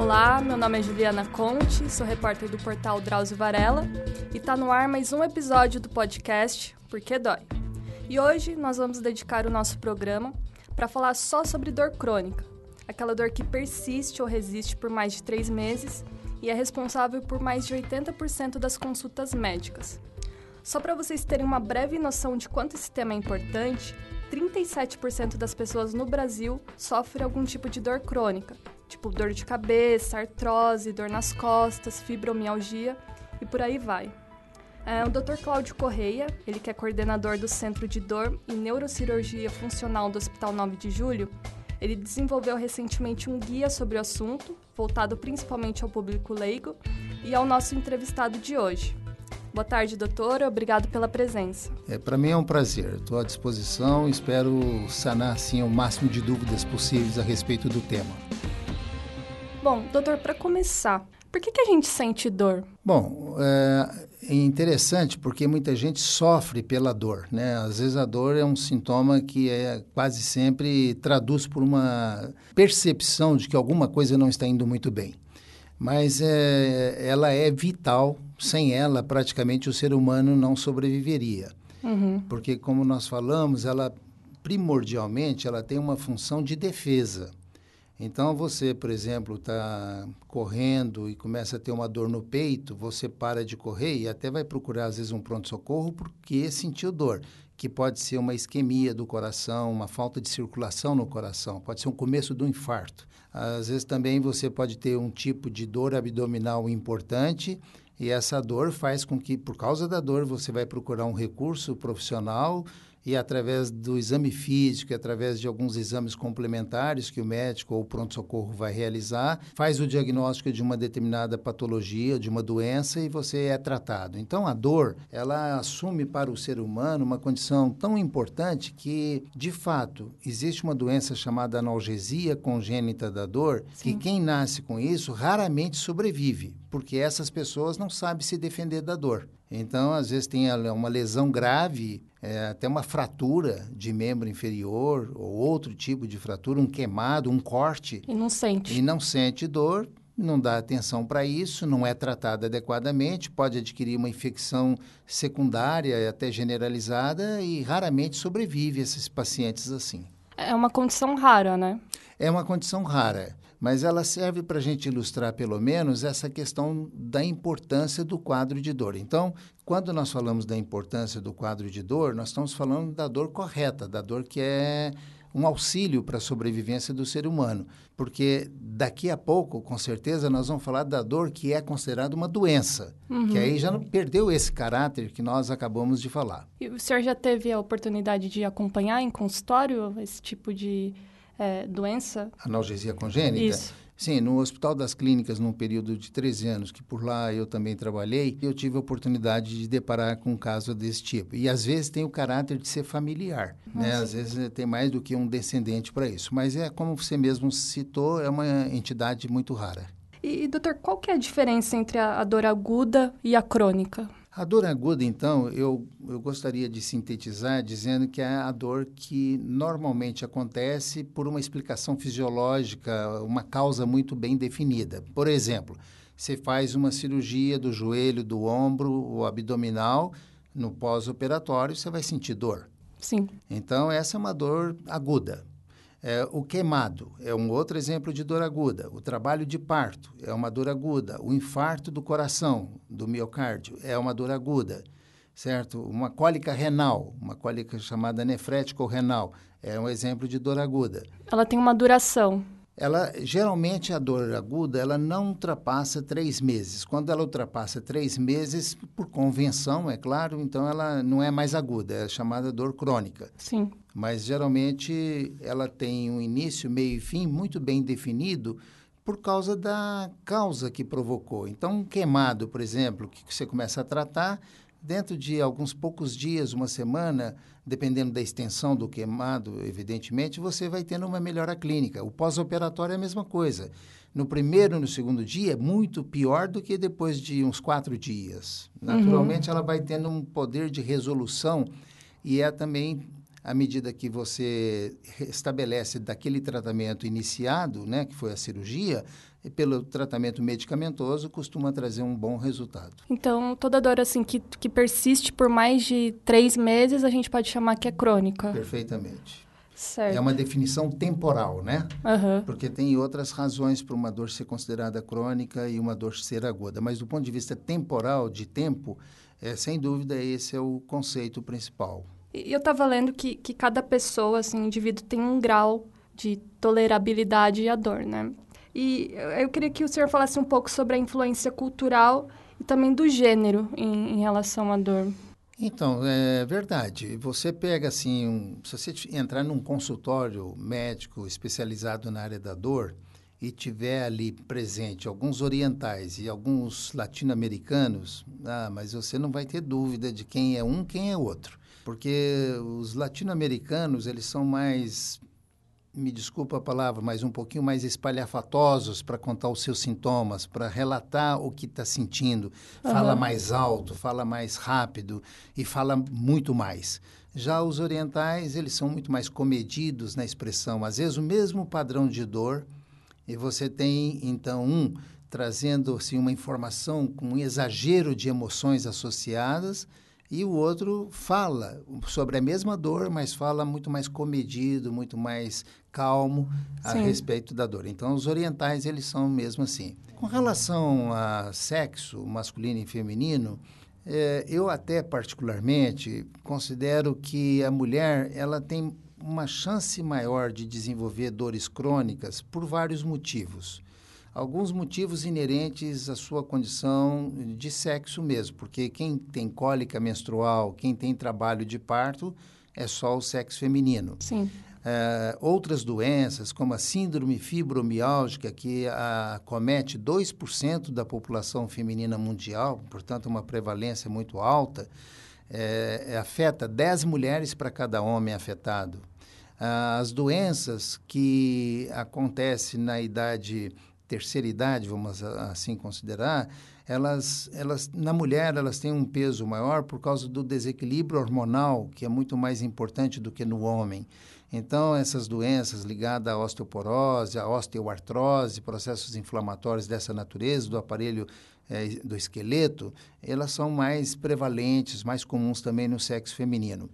Olá, meu nome é Juliana Conte, sou repórter do portal Drauzio Varela e está no ar mais um episódio do podcast Porque Dói. E hoje nós vamos dedicar o nosso programa para falar só sobre dor crônica, aquela dor que persiste ou resiste por mais de três meses e é responsável por mais de 80% das consultas médicas. Só para vocês terem uma breve noção de quanto esse tema é importante, 37% das pessoas no Brasil sofrem algum tipo de dor crônica, tipo dor de cabeça, artrose, dor nas costas, fibromialgia e por aí vai. É, o Dr. Cláudio Correia, ele que é coordenador do Centro de Dor e Neurocirurgia Funcional do Hospital 9 de Julho, ele desenvolveu recentemente um guia sobre o assunto, voltado principalmente ao público leigo e ao nosso entrevistado de hoje. Boa tarde, doutora. Obrigado pela presença. É, Para mim é um prazer. Estou à disposição espero sanar assim, o máximo de dúvidas possíveis a respeito do tema. Bom, doutor, para começar, por que, que a gente sente dor? Bom, é, interessante porque muita gente sofre pela dor, né? Às vezes a dor é um sintoma que é quase sempre traduz por uma percepção de que alguma coisa não está indo muito bem. Mas é, ela é vital, sem ela praticamente o ser humano não sobreviveria. Uhum. Porque como nós falamos, ela primordialmente ela tem uma função de defesa. Então, você, por exemplo, está correndo e começa a ter uma dor no peito, você para de correr e até vai procurar, às vezes, um pronto-socorro porque sentiu dor, que pode ser uma isquemia do coração, uma falta de circulação no coração, pode ser um começo do infarto. Às vezes, também você pode ter um tipo de dor abdominal importante e essa dor faz com que, por causa da dor, você vai procurar um recurso profissional e através do exame físico, através de alguns exames complementares que o médico ou o pronto-socorro vai realizar, faz o diagnóstico de uma determinada patologia, de uma doença e você é tratado. Então a dor, ela assume para o ser humano uma condição tão importante que, de fato, existe uma doença chamada analgesia congênita da dor, Sim. que quem nasce com isso raramente sobrevive, porque essas pessoas não sabem se defender da dor. Então, às vezes tem uma lesão grave, é, até uma fratura de membro inferior ou outro tipo de fratura, um queimado, um corte, E não sente. e não sente dor, não dá atenção para isso, não é tratado adequadamente, pode adquirir uma infecção secundária, até generalizada, e raramente sobrevive esses pacientes assim. É uma condição rara, né? É uma condição rara, mas ela serve para a gente ilustrar, pelo menos, essa questão da importância do quadro de dor. Então, quando nós falamos da importância do quadro de dor, nós estamos falando da dor correta, da dor que é um auxílio para a sobrevivência do ser humano. Porque daqui a pouco, com certeza, nós vamos falar da dor que é considerada uma doença, que aí já não perdeu esse caráter que nós acabamos de falar. E o senhor já teve a oportunidade de acompanhar em consultório esse tipo de é, doença? Analgesia congênita? Isso. Sim, no Hospital das Clínicas, num período de 13 anos, que por lá eu também trabalhei, eu tive a oportunidade de deparar com um caso desse tipo. E às vezes tem o caráter de ser familiar, né? Às vezes eh, tem mais do que um descendente para isso. Mas é como você mesmo citou, é uma entidade muito rara. E, doutor, qual que é a diferença entre a, a dor aguda e a crônica? A dor aguda, então, eu, eu gostaria de sintetizar dizendo que é a dor que normalmente acontece por uma explicação fisiológica, uma causa muito bem definida. Por exemplo, você faz uma cirurgia do joelho, do ombro, o abdominal, no pós-operatório você vai sentir dor. Sim. Então, essa é uma dor aguda. É, o queimado é um outro exemplo de dor aguda. O trabalho de parto é uma dor aguda. O infarto do coração, do miocárdio, é uma dor aguda, certo? Uma cólica renal, uma cólica chamada nefrético renal, é um exemplo de dor aguda. Ela tem uma duração. Ela, geralmente, a dor aguda, ela não ultrapassa três meses. Quando ela ultrapassa três meses, por convenção, é claro, então ela não é mais aguda, é chamada dor crônica Sim. mas geralmente ela tem um início, meio e fim muito bem definido por causa da causa que provocou. Então, um queimado, por exemplo, que você começa a tratar, dentro de alguns poucos dias, uma semana, dependendo da extensão do queimado, evidentemente, você vai tendo uma melhora clínica. O pós-operatório é a mesma coisa. No primeiro e no segundo dia, é muito pior do que depois de uns quatro dias. Naturalmente, ela vai tendo um poder de resolução e é também à medida que você estabelece daquele tratamento iniciado, né, que foi a cirurgia, e pelo tratamento medicamentoso, costuma trazer um bom resultado. Então, toda dor assim que, que persiste por mais de três meses, a gente pode chamar que é crônica? Perfeitamente. Certo. É uma definição temporal, né? Uhum. Porque tem outras razões para uma dor ser considerada crônica e uma dor ser aguda. Mas do ponto de vista temporal, de tempo, é, sem dúvida esse é o conceito principal. E eu estava lendo que, que cada pessoa, assim, indivíduo tem um grau de tolerabilidade à dor, né? E eu queria que o senhor falasse um pouco sobre a influência cultural e também do gênero em, em relação à dor. Então, é verdade. Você pega assim, um, se você entrar num consultório médico especializado na área da dor e tiver ali presente alguns orientais e alguns latino-americanos, ah, mas você não vai ter dúvida de quem é um, quem é outro, porque os latino-americanos eles são mais me desculpa a palavra, mas um pouquinho mais espalhafatosos para contar os seus sintomas, para relatar o que está sentindo. Uhum. Fala mais alto, fala mais rápido e fala muito mais. Já os orientais, eles são muito mais comedidos na expressão. Às vezes, o mesmo padrão de dor, e você tem, então, um trazendo assim, uma informação com um exagero de emoções associadas, e o outro fala sobre a mesma dor, mas fala muito mais comedido, muito mais calmo a Sim. respeito da dor. Então, os orientais, eles são mesmo assim. Com relação a sexo masculino e feminino, é, eu até particularmente considero que a mulher, ela tem uma chance maior de desenvolver dores crônicas por vários motivos alguns motivos inerentes à sua condição de sexo mesmo, porque quem tem cólica menstrual, quem tem trabalho de parto, é só o sexo feminino. Sim. É, outras doenças, como a síndrome fibromialgica, que acomete 2% da população feminina mundial, portanto, uma prevalência muito alta, é, afeta 10 mulheres para cada homem afetado. As doenças que acontecem na idade terceira idade, vamos assim considerar, elas, elas na mulher elas têm um peso maior por causa do desequilíbrio hormonal, que é muito mais importante do que no homem. Então, essas doenças ligadas à osteoporose, à osteoartrose, processos inflamatórios dessa natureza, do aparelho é, do esqueleto, elas são mais prevalentes, mais comuns também no sexo feminino.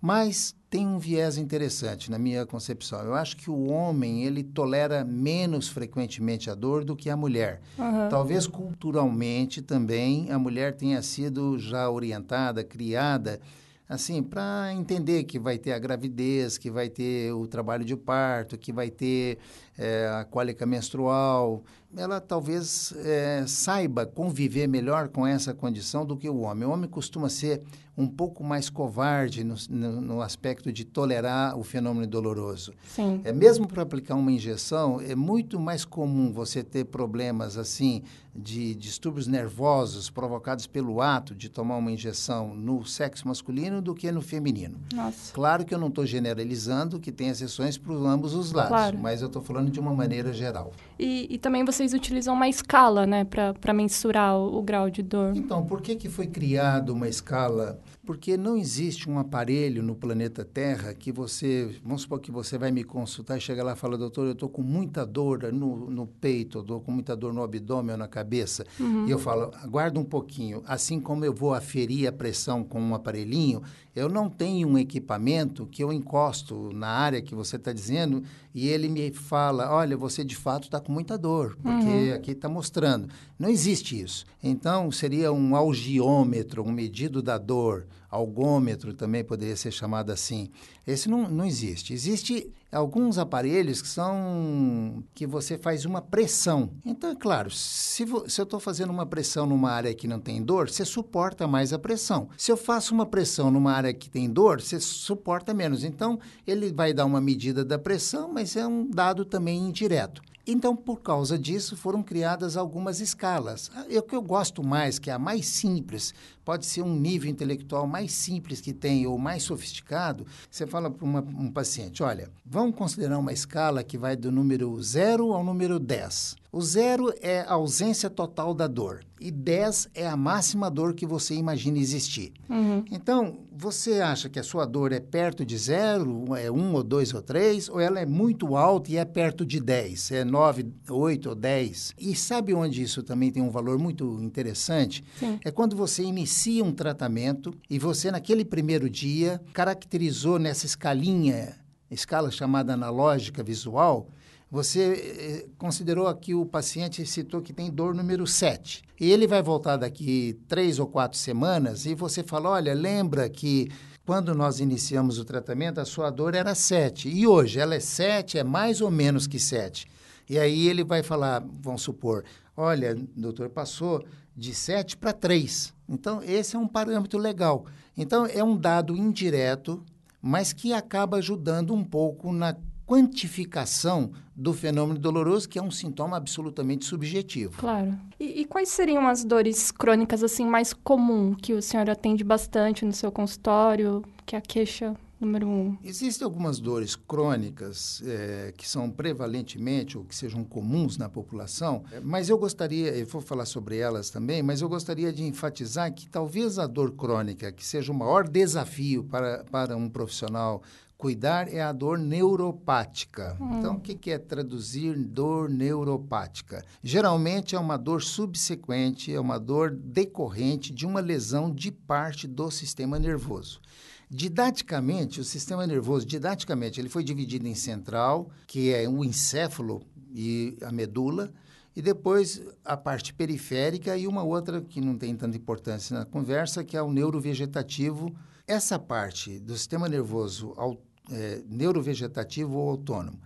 Mas tem um viés interessante na minha concepção. Eu acho que o homem ele tolera menos frequentemente a dor do que a mulher. Uhum. Talvez culturalmente também a mulher tenha sido já orientada, criada assim, para entender que vai ter a gravidez, que vai ter o trabalho de parto, que vai ter é, a cólica menstrual, ela talvez é, saiba conviver melhor com essa condição do que o homem. O homem costuma ser um pouco mais covarde no, no, no aspecto de tolerar o fenômeno doloroso. Sim. É mesmo para aplicar uma injeção, é muito mais comum você ter problemas assim de distúrbios nervosos provocados pelo ato de tomar uma injeção no sexo masculino do que no feminino. Nossa. Claro que eu não estou generalizando, que tem exceções para ambos os lados, claro. mas eu estou falando de uma maneira geral. E, e também vocês utilizam uma escala, né, para mensurar o, o, grau de dor. Então, por que, que foi criada uma escala? Porque não existe um aparelho no planeta Terra que você, vamos supor que você vai me consultar e chega lá e fala, doutor, eu estou com muita dor no, no peito, estou com muita dor no abdômen ou na cabeça. Uhum. E eu falo, aguarda um pouquinho, assim como eu vou aferir a pressão com um aparelhinho, eu não tenho um equipamento que eu encosto na área que você está dizendo e ele me fala, olha, você de fato está com muita dor, porque uhum. aqui está mostrando. Não existe isso. Então, seria um algiômetro, um medido da dor, algômetro também poderia ser chamado assim. Esse não, não existe. Existe alguns aparelhos que são que você faz uma pressão. Então, é claro, se, se eu estou fazendo uma pressão numa área que não tem dor, você suporta mais a pressão. Se eu faço uma pressão numa área que tem dor, você suporta menos. Então, ele vai dar uma medida da pressão, mas é um dado também indireto. Então, por causa disso, foram criadas algumas escalas. É o que eu gosto mais, que é a mais simples, pode ser um nível intelectual mais simples que tem ou mais sofisticado. Você fala para um paciente: olha, vamos considerar uma escala que vai do número 0 ao número 10. O zero é a ausência total da dor. E 10 é a máxima dor que você imagina existir. Uhum. Então, você acha que a sua dor é perto de zero, é um ou dois ou três, ou ela é muito alta e é perto de 10, é 9, 8 ou 10? E sabe onde isso também tem um valor muito interessante? Sim. É quando você inicia um tratamento e você, naquele primeiro dia, caracterizou nessa escalinha, escala chamada analógica visual, você eh, considerou aqui o paciente citou que tem dor número 7. E ele vai voltar daqui três ou quatro semanas e você fala: olha, lembra que quando nós iniciamos o tratamento, a sua dor era 7. E hoje ela é 7, é mais ou menos que 7. E aí ele vai falar, vamos supor, olha, doutor, passou de 7 para 3. Então, esse é um parâmetro legal. Então, é um dado indireto, mas que acaba ajudando um pouco na quantificação do fenômeno doloroso, que é um sintoma absolutamente subjetivo. Claro. E, e, quais seriam as dores crônicas assim mais comum que o senhor atende bastante no seu consultório, que é a queixa número um? Existem algumas dores crônicas é, que são prevalentemente ou que sejam comuns na população, mas eu gostaria, eu vou falar sobre elas também, mas eu gostaria de enfatizar que talvez a dor crônica, que seja o maior desafio para, para um profissional Cuidar é a dor neuropática. Hum. Então, o que, é traduzir dor neuropática? Geralmente é uma dor subsequente, é uma dor decorrente de uma lesão de parte do sistema nervoso. Didaticamente, o sistema nervoso, didaticamente, ele foi dividido em central, que é o encéfalo e a medula, e depois a parte periférica e uma outra que não tem tanta importância na conversa, que é o neurovegetativo. Essa parte do sistema nervoso é, neurovegetativo ou autônomo.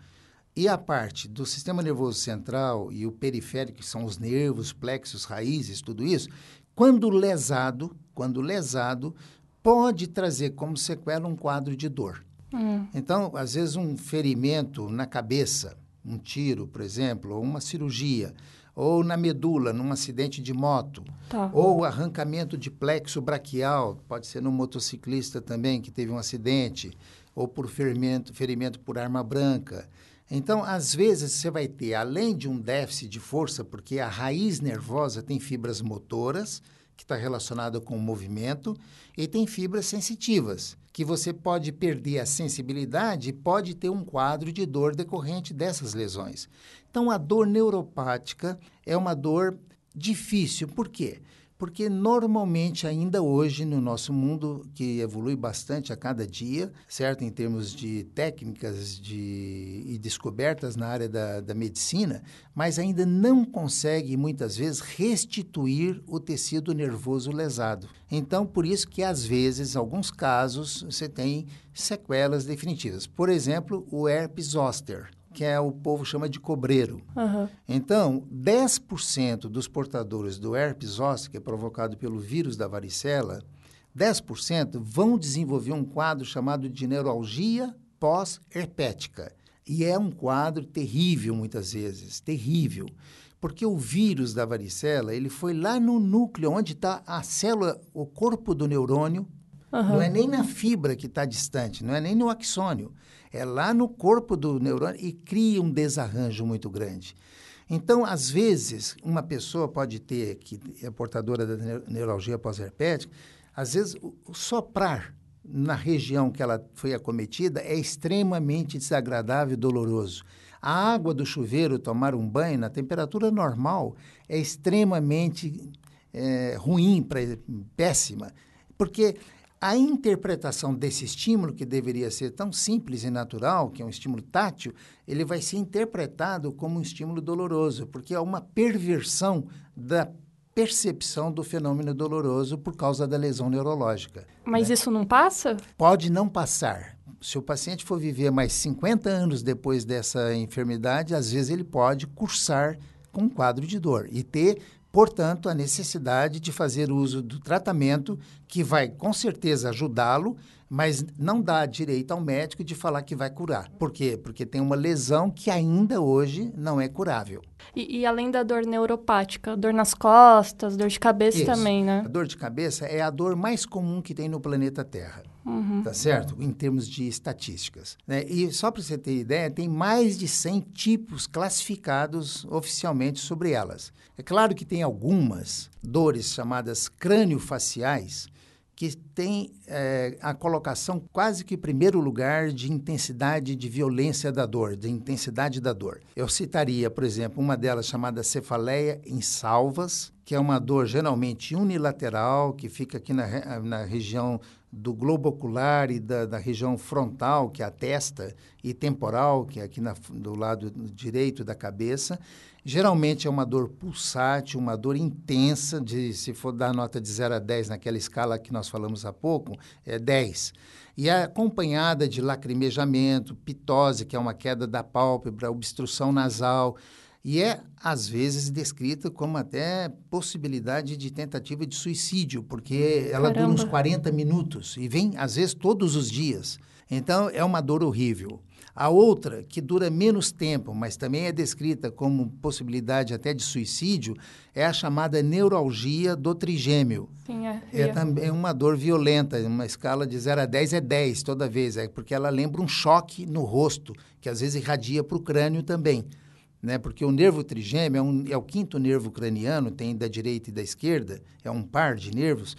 E a parte do sistema nervoso central e o periférico, que são os nervos, plexos, raízes, tudo isso, quando lesado, quando lesado, pode trazer como sequela um quadro de dor. Hum. Então, às vezes, um ferimento na cabeça, um tiro, por exemplo, ou uma cirurgia, ou na medula, num acidente de moto, tá. ou arrancamento de plexo braquial, pode ser no motociclista também que teve um acidente, ou por ferimento, ferimento por arma branca. Então, às vezes, você vai ter, além de um déficit de força, porque a raiz nervosa tem fibras motoras, que está relacionada com o movimento, e tem fibras sensitivas, que você pode perder a sensibilidade e pode ter um quadro de dor decorrente dessas lesões. Então, a dor neuropática é uma dor difícil. Por quê? Porque normalmente, ainda hoje, no nosso mundo, que evolui bastante a cada dia, certo? Em termos de técnicas de, e descobertas na área da, da medicina, mas ainda não consegue, muitas vezes, restituir o tecido nervoso lesado. Então, por isso que, às vezes, em alguns casos, você tem sequelas definitivas. Por exemplo, o herpes zoster que é o povo chama de cobreiro. Uhum. Então, 10% dos portadores do herpes zoster, que é provocado pelo vírus da varicela, 10% vão desenvolver um quadro chamado de neuralgia pós-herpética. E é um quadro terrível, muitas vezes, terrível. Porque o vírus da varicela, ele foi lá no núcleo, onde está a célula, o corpo do neurônio, uhum. não é nem na fibra que está distante, não é nem no axônio é lá no corpo do neurônio e cria um desarranjo muito grande. Então, às vezes, uma pessoa pode ter, que é portadora da neuralgia pós-herpética, às vezes soprar na região que ela foi acometida é extremamente desagradável e doloroso. A água do chuveiro, tomar um banho na temperatura normal, é extremamente é, ruim, pra, péssima, porque a interpretação desse estímulo, que deveria ser tão simples e natural, que é um estímulo tátil, ele vai ser interpretado como um estímulo doloroso, porque é uma perversão da percepção do fenômeno doloroso por causa da lesão neurológica. Mas né? isso não passa? Pode não passar. Se o paciente for viver mais 50 anos depois dessa enfermidade, às vezes ele pode cursar com um quadro de dor e ter Portanto, a necessidade de fazer uso do tratamento que vai com certeza ajudá-lo mas não dá direito ao médico de falar que vai curar. Por quê? Porque tem uma lesão que ainda hoje não é curável. E, e além da dor neuropática, dor nas costas, dor de cabeça Isso. também, né? A dor de cabeça é a dor mais comum que tem no planeta Terra. Uhum. Tá certo? Em termos de estatísticas. Né? E só para você ter ideia, tem mais de 100 tipos classificados oficialmente sobre elas. É claro que tem algumas dores chamadas crânio-faciais que tem é, a colocação quase que primeiro lugar de intensidade de violência da dor, de intensidade da dor. Eu citaria, por exemplo, uma delas chamada cefaleia em salvas, que é uma dor geralmente unilateral, que fica aqui na, na região do globo ocular e da, da, região frontal, que é a testa, e temporal, que é aqui na, do lado direito da cabeça. Geralmente é uma dor pulsátil, uma dor intensa, de, se for dar nota de 0 a 10 naquela escala que nós falamos há pouco, é 10. E é acompanhada de lacrimejamento, pitose, que é uma queda da pálpebra, obstrução nasal, e é, às vezes, descrita como até possibilidade de tentativa de suicídio, porque ela Caramba. dura uns 40 minutos e vem, às vezes, todos os dias. Então, é uma dor horrível. A outra, que dura menos tempo, mas também é descrita como possibilidade até de suicídio, é a chamada neuralgia do trigêmeo. Sim, é. É também uma dor violenta, uma escala de 0 a 10 é 10 toda vez, é porque ela lembra um choque no rosto, que às vezes irradia para o crânio também. Né? Porque o nervo trigêmeo é, um, é o quinto nervo craniano, tem da direita e da esquerda, é um par de nervos,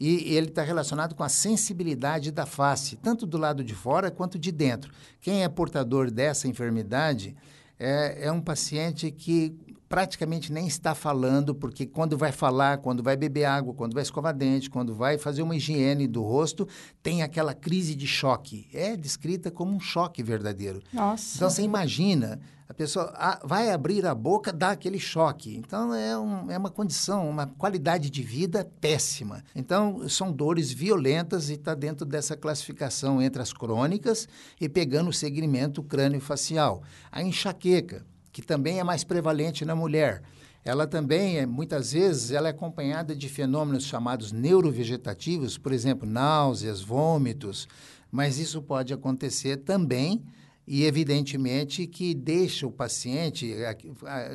e ele está relacionado com a sensibilidade da face, tanto do lado de fora quanto de dentro. Quem é portador dessa enfermidade é, é um paciente que praticamente nem está falando, porque quando vai falar, quando vai beber água, quando vai escovar dente, quando vai fazer uma higiene do rosto, tem aquela crise de choque. É descrita como um choque verdadeiro. Nossa. Então você imagina, a pessoa vai abrir a boca, dá aquele choque. Então é, um, é uma condição, uma qualidade de vida péssima. Então são dores violentas e está dentro dessa classificação entre as crônicas e pegando o segmento crânio-facial. A enxaqueca que também é mais prevalente na mulher. Ela também, é, muitas vezes, ela é acompanhada de fenômenos chamados neurovegetativos, por exemplo, náuseas, vômitos, mas isso pode acontecer também e, evidentemente, que deixa o paciente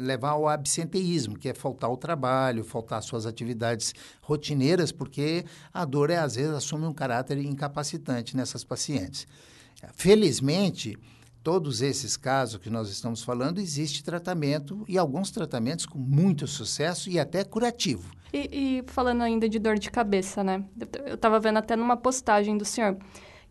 levar ao absenteísmo, que é faltar ao trabalho, faltar às suas atividades rotineiras, porque a dor, é, às vezes, assume um caráter incapacitante nessas pacientes. Felizmente, todos esses casos que nós estamos falando, existe tratamento e alguns tratamentos com muito sucesso e até curativo. E, e falando ainda de dor de cabeça, né? Eu estava vendo até numa postagem do senhor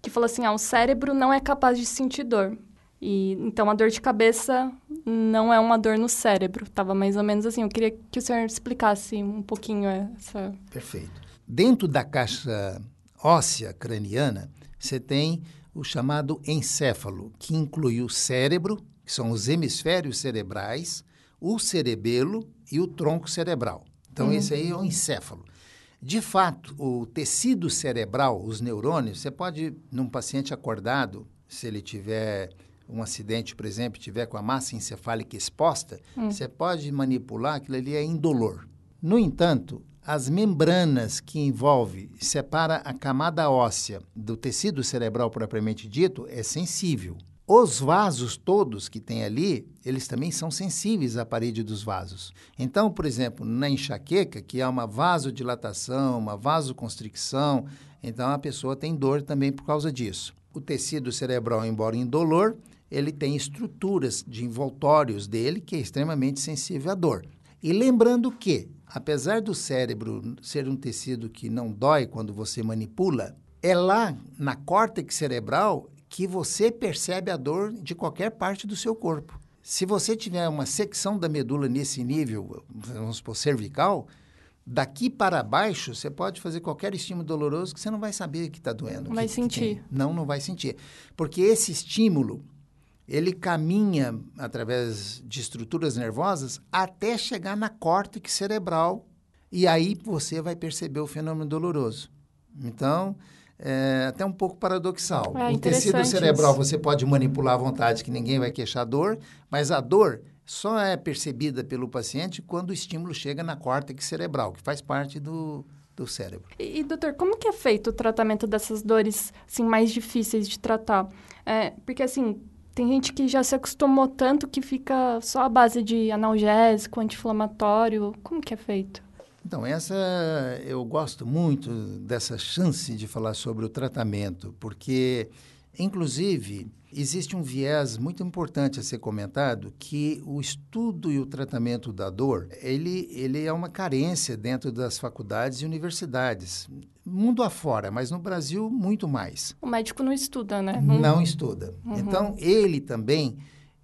que falou assim: ah, o cérebro não é capaz de sentir dor. E, então, a dor de cabeça não é uma dor no cérebro. Estava mais ou menos assim. Eu queria que o senhor explicasse um pouquinho essa. Perfeito. Dentro da caixa óssea craniana, você tem o chamado encéfalo, que inclui o cérebro, que são os hemisférios cerebrais, o cerebelo e o tronco cerebral. Então, uhum. esse aí é o encéfalo. De fato, o tecido cerebral, os neurônios, você pode, num paciente acordado, se ele tiver um acidente, por exemplo, tiver com a massa encefálica exposta, uhum. você pode manipular, aquilo ali é indolor. No entanto, as membranas que envolve, separa a camada óssea do tecido cerebral propriamente dito, é sensível. Os vasos todos que tem ali, eles também são sensíveis à parede dos vasos. Então, por exemplo, na enxaqueca, que é uma vasodilatação, uma vasoconstricção, então a pessoa tem dor também por causa disso. O tecido cerebral, embora indolor, ele tem estruturas de envoltórios dele que é extremamente sensível à dor. E lembrando que apesar do cérebro ser um tecido que não dói quando você manipula, é lá na córtex cerebral que você percebe a dor de qualquer parte do seu corpo. Se você tiver uma secção da medula nesse nível, vamos supor, cervical, daqui para baixo, você pode fazer qualquer estímulo doloroso que você não vai saber que está doendo. Não vai que, sentir. Que não, não vai sentir. Porque esse estímulo ele caminha através de estruturas nervosas até chegar na córtex cerebral e aí você vai perceber o fenômeno doloroso. Então, é até um pouco paradoxal. É, o tecido cerebral isso. você pode manipular à vontade que ninguém vai queixar dor, mas a dor só é percebida pelo paciente quando o estímulo chega na córtex cerebral, que faz parte do, do cérebro. E, doutor, como que é feito o tratamento dessas dores assim, mais difíceis de tratar? É, porque, assim, tem gente que já se acostumou tanto que fica só à base de analgésico, anti-inflamatório. Como que é feito? Então, essa eu gosto muito dessa chance de falar sobre o tratamento, porque, inclusive, existe um viés muito importante a ser comentado, que o estudo e o tratamento da dor, ele, ele é uma carência dentro das faculdades e universidades. Mundo afora, mas no Brasil, muito mais. O médico não estuda, né? Não, não estuda. Uhum. Então, ele também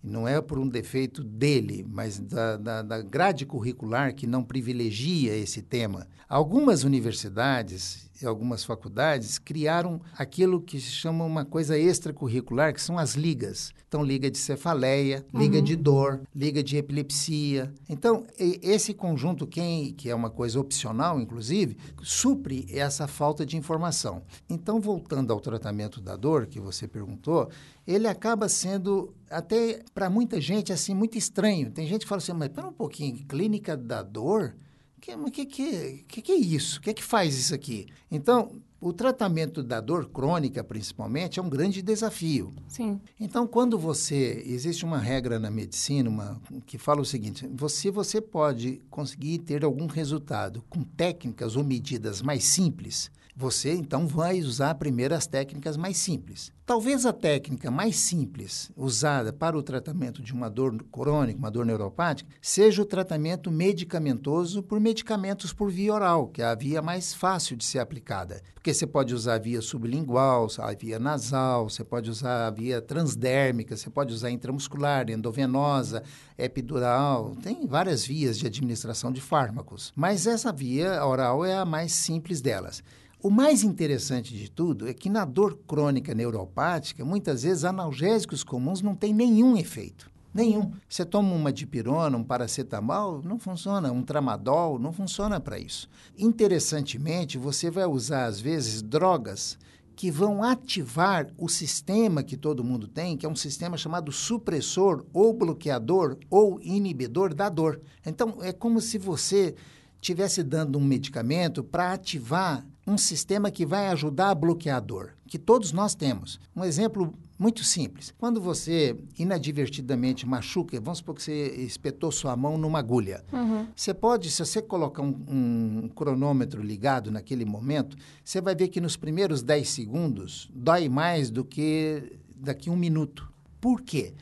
não é por um defeito dele, mas da, da, da, grade curricular que não privilegia esse tema. Algumas universidades e algumas faculdades criaram aquilo que se chama uma coisa extracurricular, que são as ligas. Então, liga de cefaleia, liga uhum. de dor, liga de epilepsia. Então, esse conjunto, quem, que é uma coisa opcional, inclusive, supre essa falta de informação. Então, voltando ao tratamento da dor, que você perguntou, ele acaba sendo, até para muita gente, assim, muito estranho. Tem gente que fala assim, mas espera um pouquinho, clínica da dor? Que, que, que, que é isso? O que é que faz isso aqui? Então, o tratamento da dor crônica, principalmente, é um grande desafio. Sim. Então, quando você. Existe uma regra na medicina uma, que fala o seguinte: você, você pode conseguir ter algum resultado com técnicas ou medidas mais simples, você então vai usar primeiro as técnicas mais simples. Talvez a técnica mais simples usada para o tratamento de uma dor crônica, uma dor neuropática, seja o tratamento medicamentoso por medicamentos por via oral, que é a via mais fácil de ser aplicada. Porque você pode usar a via sublingual, a via nasal, você pode usar a via transdérmica, você pode usar intramuscular, endovenosa, epidural, tem várias vias de administração de fármacos. Mas essa via oral é a mais simples delas. O mais interessante de tudo é que na dor crônica neuropática, muitas vezes analgésicos comuns não têm nenhum efeito. Nenhum. Você toma uma dipirona, um paracetamol, não funciona. Um tramadol, não funciona para isso. Interessantemente, você vai usar, às vezes, drogas que vão ativar o sistema que todo mundo tem, que é um sistema chamado supressor ou bloqueador ou inibidor da dor. Então, é como se você estivesse dando um medicamento para ativar um sistema que vai ajudar a bloquear a dor, que todos nós temos. Um exemplo muito simples. Quando você inadvertidamente machuca, vamos supor que você espetou sua mão numa agulha. Uhum. Você pode, se você colocar um, um, cronômetro ligado naquele momento, você vai ver que nos primeiros 10 segundos dói mais do que daqui a um minuto. Por quê?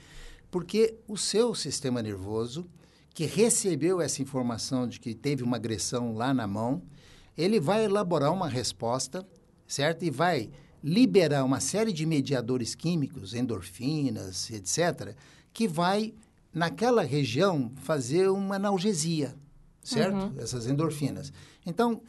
Porque o seu sistema nervoso, que recebeu essa informação de que teve uma agressão lá na mão, ele vai elaborar uma resposta, certo? E vai liberar uma série de mediadores químicos, endorfinas, etc., que vai, naquela região, fazer uma analgesia, certo? Uhum. Essas endorfinas. Então,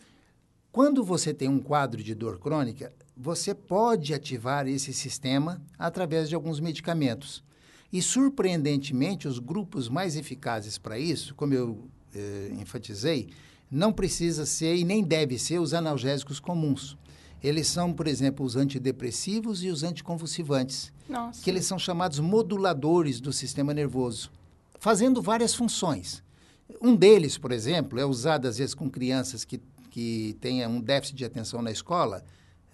quando você tem um quadro de dor crônica, você pode ativar esse sistema através de alguns medicamentos. E, surpreendentemente, os grupos mais eficazes para isso, como eu eh, enfatizei, não precisa ser e nem deve ser os analgésicos comuns. Eles são, por exemplo, os antidepressivos e os anticonvulsivantes, Nossa. que eles são chamados moduladores do sistema nervoso, fazendo várias funções. Um deles, por exemplo, é usado às vezes com crianças que, que têm um déficit de atenção na escola,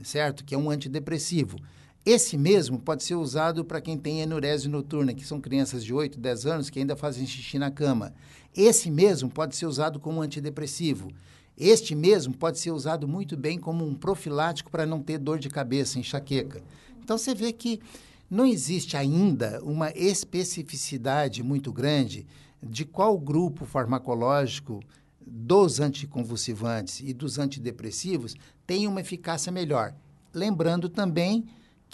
certo? Que é um antidepressivo. Esse mesmo pode ser usado para quem tem enurese noturna, que são crianças de 8, 10 anos que ainda fazem xixi na cama. Esse mesmo pode ser usado como antidepressivo. Este mesmo pode ser usado muito bem como um profilático para não ter dor de cabeça, enxaqueca. Então você vê que não existe ainda uma especificidade muito grande de qual grupo farmacológico dos anticonvulsivantes e dos antidepressivos tem uma eficácia melhor. Lembrando também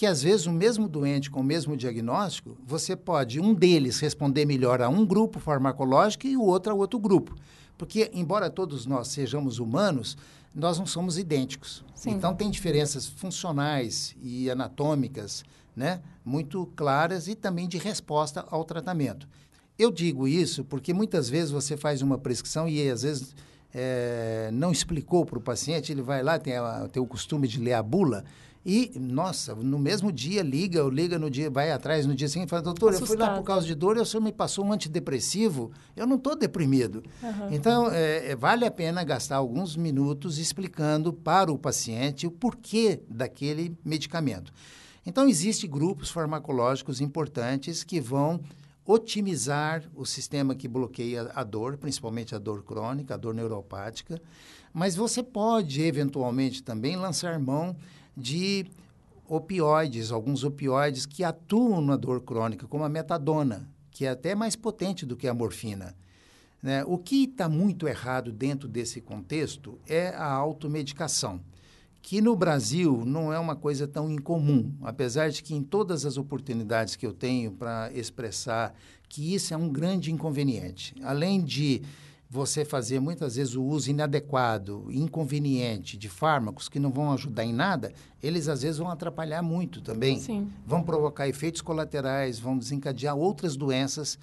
que às vezes o mesmo doente com o mesmo diagnóstico, você pode um deles responder melhor a um grupo farmacológico e o outro a outro grupo. Porque, embora todos nós sejamos humanos, nós não somos idênticos. Sim. Então, tem diferenças funcionais e anatômicas né, muito claras e também de resposta ao tratamento. Eu digo isso porque muitas vezes você faz uma prescrição e às vezes é, não explicou para o paciente, ele vai lá, tem, a, tem o costume de ler a bula, e, nossa, no mesmo dia liga, ou liga no dia, vai atrás no dia seguinte e fala, doutor, Assustado. eu fui lá por causa de dor e o senhor me passou um antidepressivo, eu não estou deprimido. Uhum. Então, é, vale a pena gastar alguns minutos explicando para o paciente o porquê daquele medicamento. Então, existem grupos farmacológicos importantes que vão otimizar o sistema que bloqueia a dor, principalmente a dor crônica, a dor neuropática, mas você pode, eventualmente, também lançar mão de opioides, alguns opioides que atuam na dor crônica, como a metadona, que é até mais potente do que a morfina. Né? O que está muito errado dentro desse contexto é a automedicação, que no Brasil não é uma coisa tão incomum, apesar de que em todas as oportunidades que eu tenho para expressar que isso é um grande inconveniente. Além de você fazer muitas vezes o uso inadequado, inconveniente de fármacos que não vão ajudar em nada, eles às vezes vão atrapalhar muito também. Sim. Vão provocar efeitos colaterais, vão desencadear outras doenças.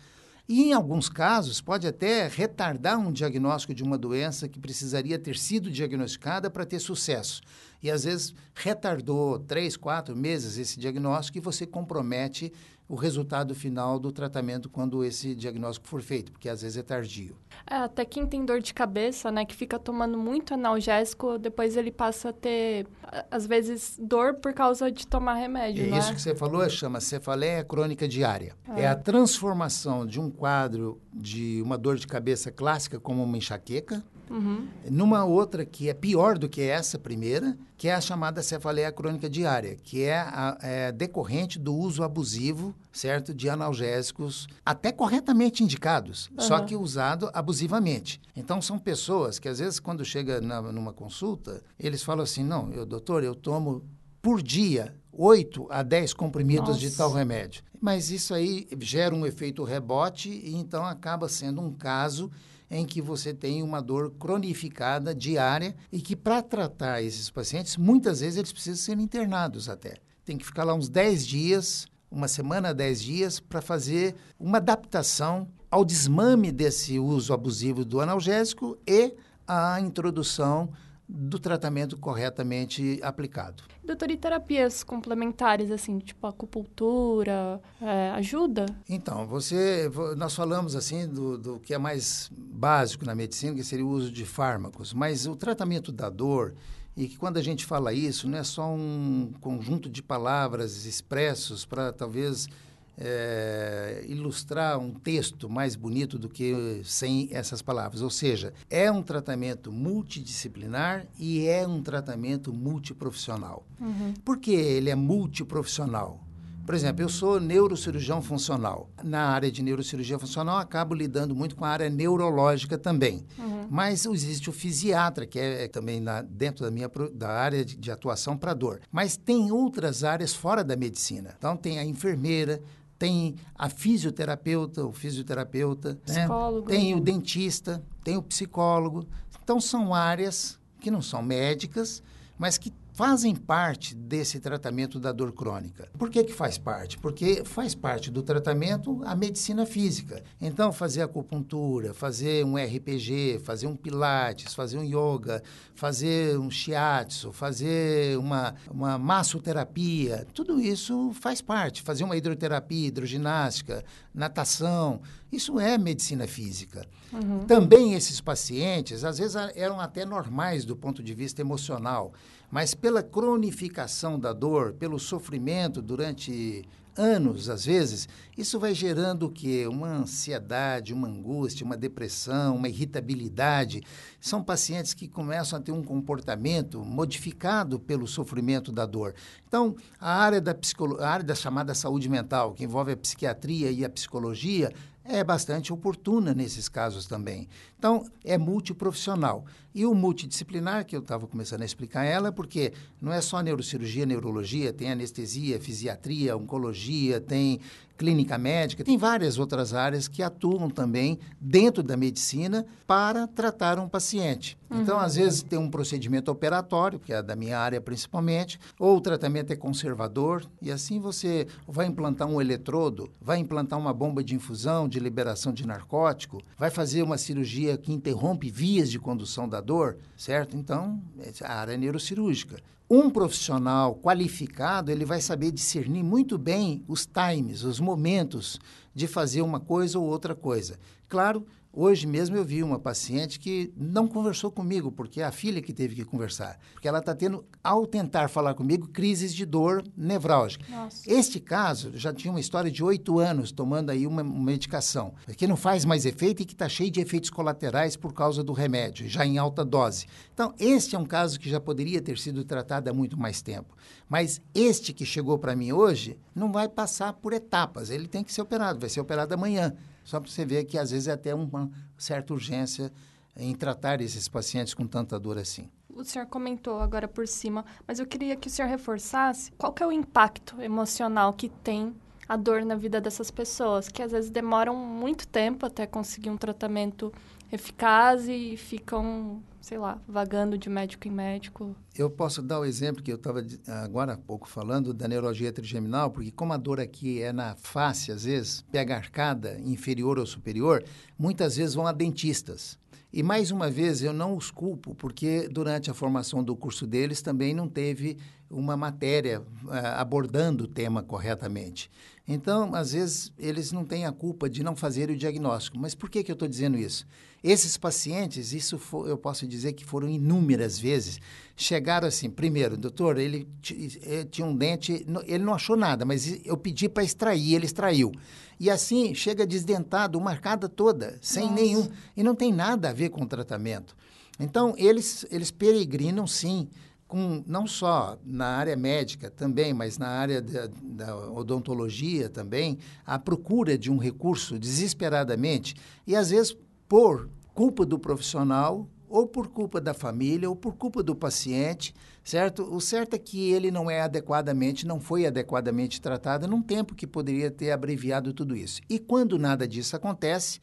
E em alguns casos, pode até retardar um diagnóstico de uma doença que precisaria ter sido diagnosticada para ter sucesso. E às vezes retardou três, quatro meses esse diagnóstico e você compromete o resultado final do tratamento quando esse diagnóstico for feito, porque às vezes é tardio. É, até quem tem dor de cabeça, né, que fica tomando muito analgésico, depois ele passa a ter, às vezes, dor por causa de tomar remédio, é Isso é? que você falou chama cefaleia crônica diária. É. é a transformação de um quadro de uma dor de cabeça clássica como uma enxaqueca, Uhum. Numa outra que é pior do que essa primeira, que é a chamada cefaleia crônica diária, que é, a, é decorrente do uso abusivo, certo, de analgésicos, até corretamente indicados, uhum. só que usado abusivamente. Então são pessoas que às vezes quando chega na, numa consulta, eles falam assim, não, eu, doutor, eu tomo por dia 8 a 10 comprimidos Nossa. de tal remédio. Mas isso aí gera um efeito rebote e então acaba sendo um caso em que você tem uma dor cronificada diária e que para tratar esses pacientes, muitas vezes eles precisam ser internados até. Tem que ficar lá uns 10 dias, uma semana, 10 dias, para fazer uma adaptação ao desmame desse uso abusivo do analgésico e a introdução do tratamento corretamente aplicado. Doutor, e terapias complementares, assim, tipo acupuntura, é, ajuda? Então, você, nós falamos, assim, do, do que é mais básico na medicina, que seria o uso de fármacos, mas o tratamento da dor, e que quando a gente fala isso, não é só um conjunto de palavras expressos para talvez é, ilustrar um texto mais bonito do que sem essas palavras. Ou seja, é um tratamento multidisciplinar e é um tratamento multiprofissional. Uhum. Por que ele é multiprofissional? Por exemplo, eu sou neurocirurgião funcional. Na área de neurocirurgia funcional, acabo lidando muito com a área neurológica também. Uhum. Mas existe o fisiatra, que é, também na, dentro da minha da área de, de atuação para dor. Mas tem outras áreas fora da medicina. Então, tem a enfermeira, tem a fisioterapeuta, o fisioterapeuta, né? tem o dentista, tem o psicólogo. Então, são áreas que não são médicas, mas que fazem parte desse tratamento da dor crônica. Por que, que faz parte? Porque faz parte do tratamento a medicina física. Então, fazer acupuntura, fazer um RPG, fazer um pilates, fazer um yoga, fazer um shiatsu, fazer uma, uma massoterapia, tudo isso faz parte. Fazer uma hidroterapia, hidroginástica, natação, isso é medicina física. Uhum. Também esses pacientes, às vezes, eram até normais do ponto de vista emocional mas pela cronificação da dor, pelo sofrimento durante anos, às vezes, isso vai gerando o quê? Uma ansiedade, uma angústia, uma depressão, uma irritabilidade. São pacientes que começam a ter um comportamento modificado pelo sofrimento da dor. Então, a área da, psicolo... a área da chamada saúde mental, que envolve a psiquiatria e a psicologia, é bastante oportuna nesses casos também. Então, é multiprofissional. E o multidisciplinar, que eu estava começando a explicar ela, porque não é só neurocirurgia, neurologia, tem anestesia, fisiatria, oncologia, tem clínica médica, tem várias outras áreas que atuam também dentro da medicina para tratar um paciente. Uhum. Então, às vezes, tem um procedimento operatório, que é da minha área principalmente, ou o tratamento é conservador, e assim você vai implantar um eletrodo, vai implantar uma bomba de infusão, de liberação de narcótico, vai fazer uma cirurgia que interrompe vias de condução da dor, certo? Então, a área é neurocirúrgica. Um profissional qualificado, ele vai saber discernir muito bem os times, os momentos de fazer uma coisa ou outra coisa. Claro, Hoje mesmo eu vi uma paciente que não conversou comigo, porque é a filha que teve que conversar. Porque ela está tendo, ao tentar falar comigo, crises de dor nevrálgica. Nossa. Este caso já tinha uma história de oito anos tomando aí uma, uma medicação, que não faz mais efeito e que está cheio de efeitos colaterais por causa do remédio, já em alta dose. Então, este é um caso que já poderia ter sido tratado há muito mais tempo. Mas este que chegou para mim hoje não vai passar por etapas, ele tem que ser operado, vai ser operado amanhã. Só para você ver que às vezes é até uma certa urgência em tratar esses pacientes com tanta dor assim. O senhor comentou agora por cima, mas eu queria que o senhor reforçasse qual que é o impacto emocional que tem a dor na vida dessas pessoas, que às vezes demoram muito tempo até conseguir um tratamento eficaz e ficam, sei lá, vagando de médico em médico. Eu posso dar o exemplo que eu estava agora há pouco falando da neurologia trigeminal, porque como a dor aqui é na face, às vezes, pega arcada inferior ou superior, muitas vezes vão a dentistas. E mais uma vez eu não os culpo, porque durante a formação do curso deles também não teve uma matéria uh, abordando o tema corretamente. Então, às vezes, eles não têm a culpa de não fazer o diagnóstico. Mas por que, que eu estou dizendo isso? Esses pacientes, isso for, eu posso dizer que foram inúmeras vezes, chegaram assim, primeiro, doutor, ele, ele eh, tinha um dente, ele não achou nada, mas eu pedi para extrair, ele extraiu. E assim, chega desdentado, marcada toda, sem Nossa. nenhum, e não tem nada a ver com o tratamento. Então, eles, eles peregrinam, sim, com não só na área médica também, mas na área da, da, odontologia também, a procura de um recurso desesperadamente e às vezes por culpa do profissional ou por culpa da família ou por culpa do paciente, certo? O certo é que ele não é adequadamente, não foi adequadamente tratado num tempo que poderia ter abreviado tudo isso. E quando nada disso acontece,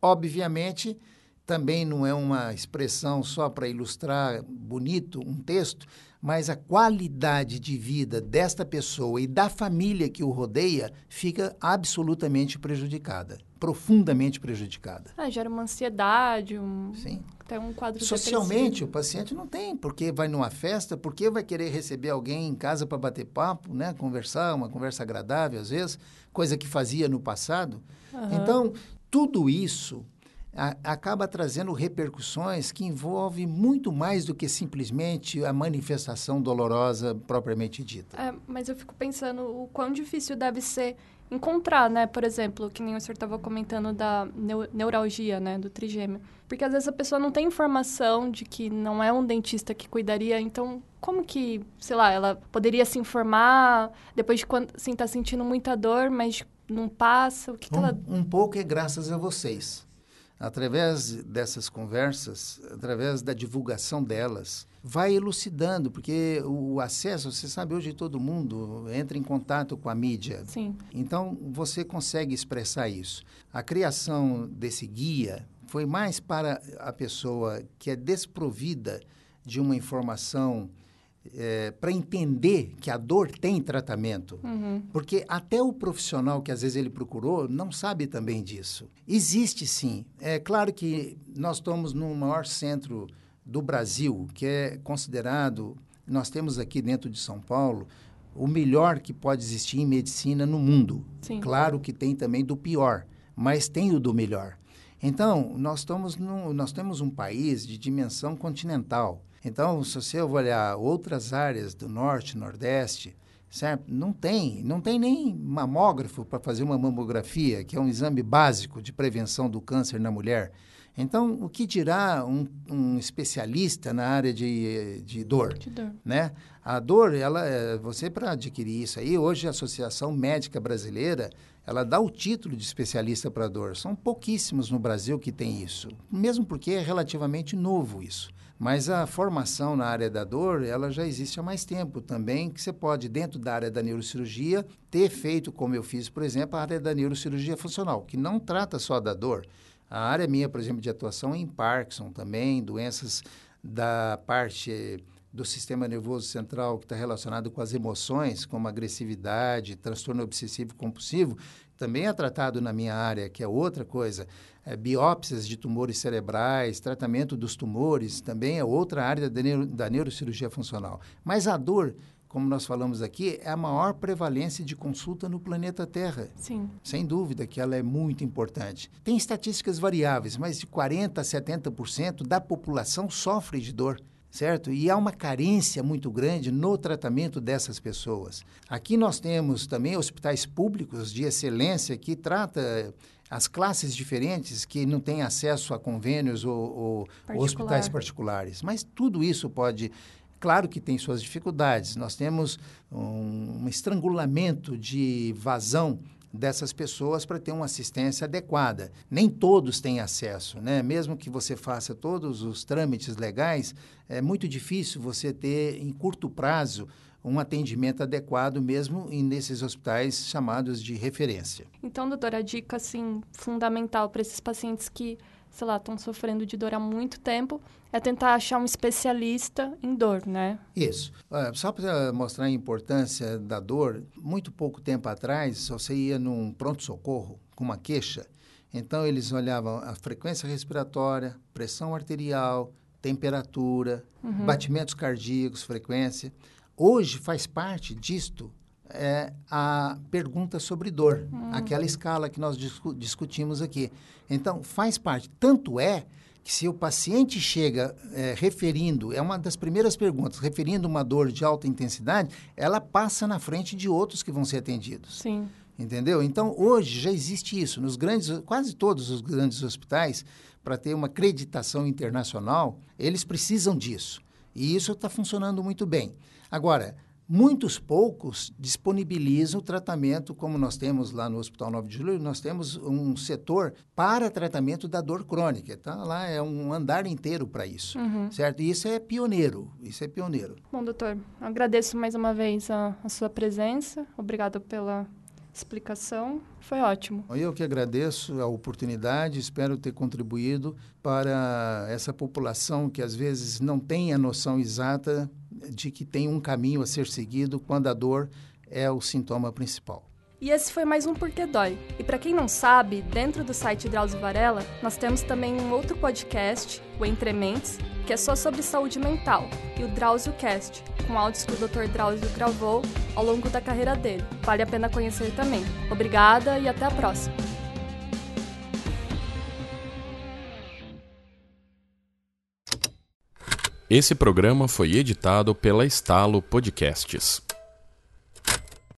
obviamente também não é uma expressão só para ilustrar bonito um texto, mas a qualidade de vida desta pessoa e da família que o rodeia fica absolutamente prejudicada, profundamente prejudicada. Ah, gera uma ansiedade, um, Sim. até um quadro Socialmente, depressivo. o paciente não tem, porque vai numa festa, porque vai querer receber alguém em casa para bater papo, né? conversar, uma conversa agradável às vezes, coisa que fazia no passado. Uhum. Então, tudo isso a, acaba trazendo repercussões que envolvem muito mais do que simplesmente a manifestação dolorosa propriamente dita. É, mas eu fico pensando o quão difícil deve ser encontrar, né? Por exemplo, que nem o senhor estava comentando da neuralgia, né? Do trigêmeo. Porque às vezes a pessoa não tem informação de que não é um dentista que cuidaria, então como que, sei lá, ela poderia se informar depois de quando, assim, tá sentindo muita dor, mas não passa? O que, que um, ela... Um pouco é graças a vocês através dessas conversas, através da divulgação delas, vai elucidando, porque o acesso, você sabe, hoje todo mundo entra em contato com a mídia. Sim. Então, você consegue expressar isso. A criação desse guia foi mais para a pessoa que é desprovida de uma informação é, para entender que a dor tem tratamento. Uhum. Porque até o profissional que às vezes ele procurou não sabe também disso. Existe sim. É claro que nós estamos no maior centro do Brasil, que é considerado, nós temos aqui dentro de São Paulo, o melhor que pode existir em medicina no mundo. Sim. Claro que tem também do pior, mas tem o do melhor. Então, nós, estamos no, nós temos um país de dimensão continental. Então, se você olhar outras áreas do norte, nordeste, certo? não tem, não tem nem mamógrafo para fazer uma mamografia, que é um exame básico de prevenção do câncer na mulher. Então, o que dirá um, um especialista na área de, de dor? De dor. Né? A dor, ela, é, você para adquirir isso aí, hoje a Associação Médica Brasileira, ela dá o título de especialista para dor. São pouquíssimos no Brasil que tem isso, mesmo porque é relativamente novo isso. Mas a formação na área da dor, ela já existe há mais tempo também, que você pode, dentro da área da neurocirurgia, ter feito, como eu fiz, por exemplo, a área da neurocirurgia funcional, que não trata só da dor, a área minha, por exemplo, de atuação é em Parkinson também, doenças da parte do sistema nervoso central que está relacionado com as emoções, como agressividade, transtorno obsessivo compulsivo, também é tratado na minha área, que é outra coisa. É, biópsias de tumores cerebrais, tratamento dos tumores, também é outra área da, neuro, da neurocirurgia funcional. Mas a dor como nós falamos aqui, é a maior prevalência de consulta no planeta Terra. Sim. Sem dúvida que ela é muito importante. Tem estatísticas variáveis, mas de 40% a 70% da população sofre de dor certo? E há uma carência muito grande no tratamento dessas pessoas. Aqui nós temos também hospitais públicos de excelência que trata as classes diferentes que não têm acesso a convênios ou, ou Particular. hospitais particulares. Mas tudo isso pode Claro que tem suas dificuldades. Nós temos um, um estrangulamento de vazão dessas pessoas para ter uma assistência adequada. Nem todos têm acesso, né? Mesmo que você faça todos os trâmites legais, é muito difícil você ter em curto prazo um atendimento adequado mesmo nesses hospitais chamados de referência. Então, doutora, a dica assim fundamental para esses pacientes que sei lá, estão sofrendo de dor há muito tempo, é tentar achar um especialista em dor, né? Isso. Uh, só para mostrar a importância da dor, muito pouco tempo atrás, você ia num pronto-socorro com uma queixa, então eles olhavam a frequência respiratória, pressão arterial, temperatura, uhum. batimentos cardíacos, frequência. Hoje faz parte disto é a pergunta sobre dor, hum. aquela escala que nós discu discutimos aqui. Então, faz parte. Tanto é que se o paciente chega é, referindo, é uma das primeiras perguntas, referindo uma dor de alta intensidade, ela passa na frente de outros que vão ser atendidos. Sim. Entendeu? Então, hoje já existe isso. Nos grandes, quase todos os grandes hospitais, para ter uma acreditação internacional, eles precisam disso. E isso está funcionando muito bem. Agora, Muitos poucos disponibilizam o tratamento, como nós temos lá no Hospital 9 de Julho, nós temos um setor para tratamento da dor crônica. Tá? Lá é um andar inteiro para isso, uhum. certo? E isso é pioneiro, isso é pioneiro. Bom, doutor, agradeço mais uma vez a, a sua presença. Obrigado pela explicação. Foi ótimo. Eu que agradeço a oportunidade, espero ter contribuído para essa população que às vezes não tem a noção exata de que tem um caminho a ser seguido quando a dor é o sintoma principal. E esse foi mais um Porquê Dói. E para quem não sabe, dentro do site Drauzio Varela, nós temos também um outro podcast, o Entre Mentes, que é só sobre saúde mental, e o Drauzio Cast, com áudios que o Dr. Drauzio gravou ao longo da carreira dele. Vale a pena conhecer também. Obrigada e até a próxima! Esse programa foi editado pela Estalo Podcasts.